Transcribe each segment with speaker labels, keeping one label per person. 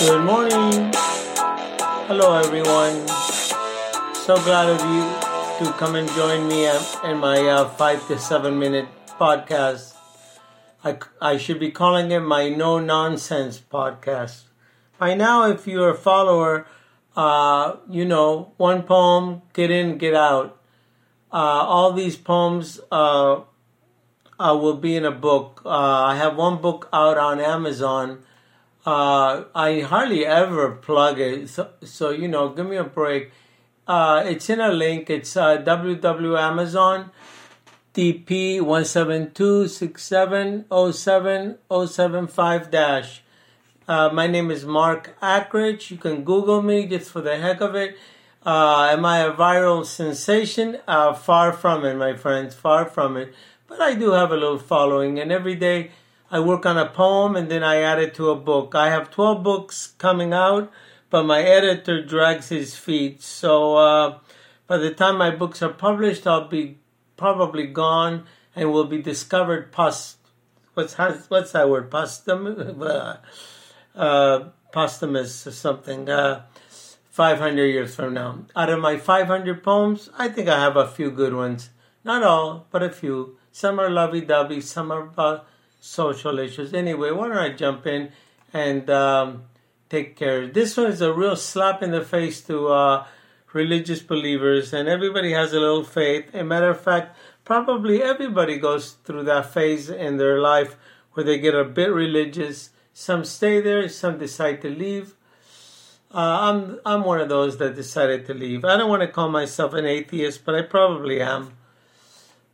Speaker 1: Good morning. Hello, everyone. So glad of you to come and join me in my uh, five to seven minute podcast. I, I should be calling it my no nonsense podcast. By now, if you're a follower, uh, you know, one poem, get in, get out. Uh, all these poems uh, uh, will be in a book. Uh, I have one book out on Amazon uh, I hardly ever plug it, so, so, you know, give me a break. Uh, it's in a link. It's uh, www.amazon DP one seven two six seven oh seven oh seven five dash. Uh, my name is Mark Ackridge. You can Google me just for the heck of it. Uh, am I a viral sensation? Uh, far from it, my friends. Far from it. But I do have a little following, and every day I work on a poem and then I add it to a book. I have 12 books coming out, but my editor drags his feet. So uh, by the time my books are published, I'll be probably gone and will be discovered post. What's what's that word? Posthum, uh, posthumous or something. Uh, 500 years from now. Out of my 500 poems, I think I have a few good ones. Not all, but a few. Some are lovey-dovey, some are about social issues. Anyway, why don't I jump in and um, take care? This one is a real slap in the face to uh, religious believers, and everybody has a little faith. A matter of fact, probably everybody goes through that phase in their life where they get a bit religious. Some stay there, some decide to leave. Uh, I'm I'm one of those that decided to leave. I don't want to call myself an atheist, but I probably am.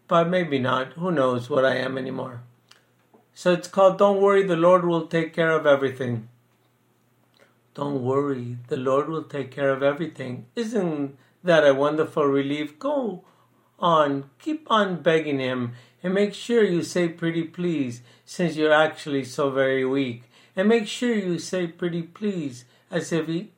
Speaker 1: But maybe not. Who knows what I am anymore? So it's called Don't Worry, the Lord Will Take Care of Everything. Don't worry, the Lord will take care of everything. Isn't that a wonderful relief? Go on, keep on begging Him, and make sure you say pretty please, since you're actually so very weak. And make sure you say pretty please, as if He,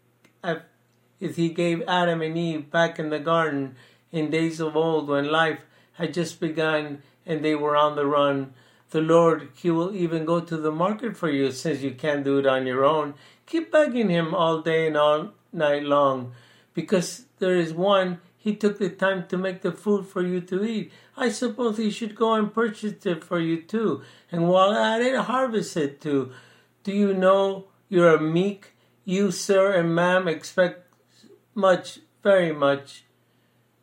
Speaker 1: if He gave Adam and Eve back in the garden in days of old when life had just begun and they were on the run the Lord, He will even go to the market for you since you can't do it on your own. Keep begging Him all day and all night long because there is one, He took the time to make the food for you to eat. I suppose He should go and purchase it for you too. And while at it, harvest it too. Do you know you're a meek? You, sir and ma'am, expect much, very much.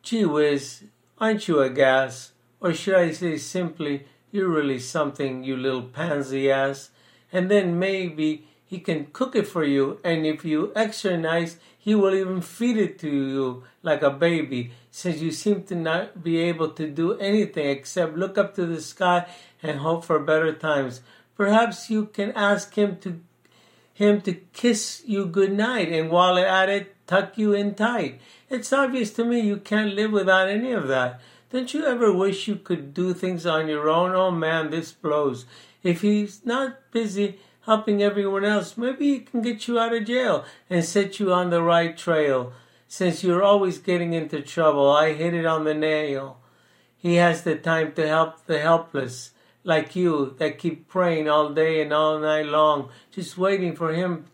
Speaker 1: Gee whiz, aren't you a gas? Or should I say simply, you're really something, you little pansy ass. And then maybe he can cook it for you, and if you extra nice, he will even feed it to you like a baby, since you seem to not be able to do anything except look up to the sky and hope for better times. Perhaps you can ask him to him to kiss you good night, and while at it, tuck you in tight. It's obvious to me you can't live without any of that. Don't you ever wish you could do things on your own? Oh man, this blows. If he's not busy helping everyone else, maybe he can get you out of jail and set you on the right trail. Since you're always getting into trouble, I hit it on the nail. He has the time to help the helpless, like you, that keep praying all day and all night long, just waiting for him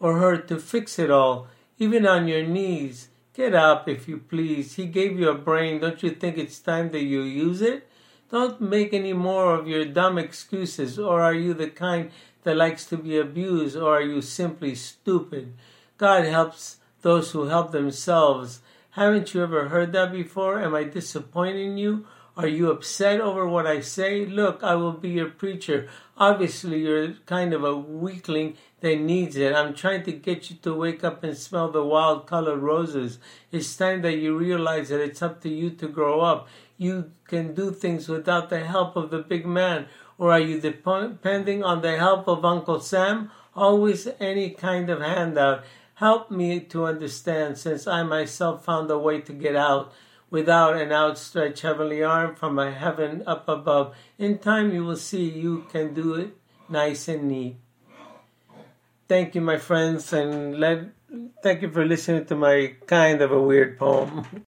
Speaker 1: or her to fix it all, even on your knees. Get up, if you please. He gave you a brain. Don't you think it's time that you use it? Don't make any more of your dumb excuses, or are you the kind that likes to be abused, or are you simply stupid? God helps those who help themselves. Haven't you ever heard that before? Am I disappointing you? Are you upset over what I say? Look, I will be your preacher. Obviously, you're kind of a weakling that needs it. I'm trying to get you to wake up and smell the wild colored roses. It's time that you realize that it's up to you to grow up. You can do things without the help of the big man. Or are you depending on the help of Uncle Sam? Always any kind of handout. Help me to understand, since I myself found a way to get out without an outstretched heavenly arm from a heaven up above. In time, you will see you can do it nice and neat. Thank you, my friends, and let, thank you for listening to my kind of a weird poem.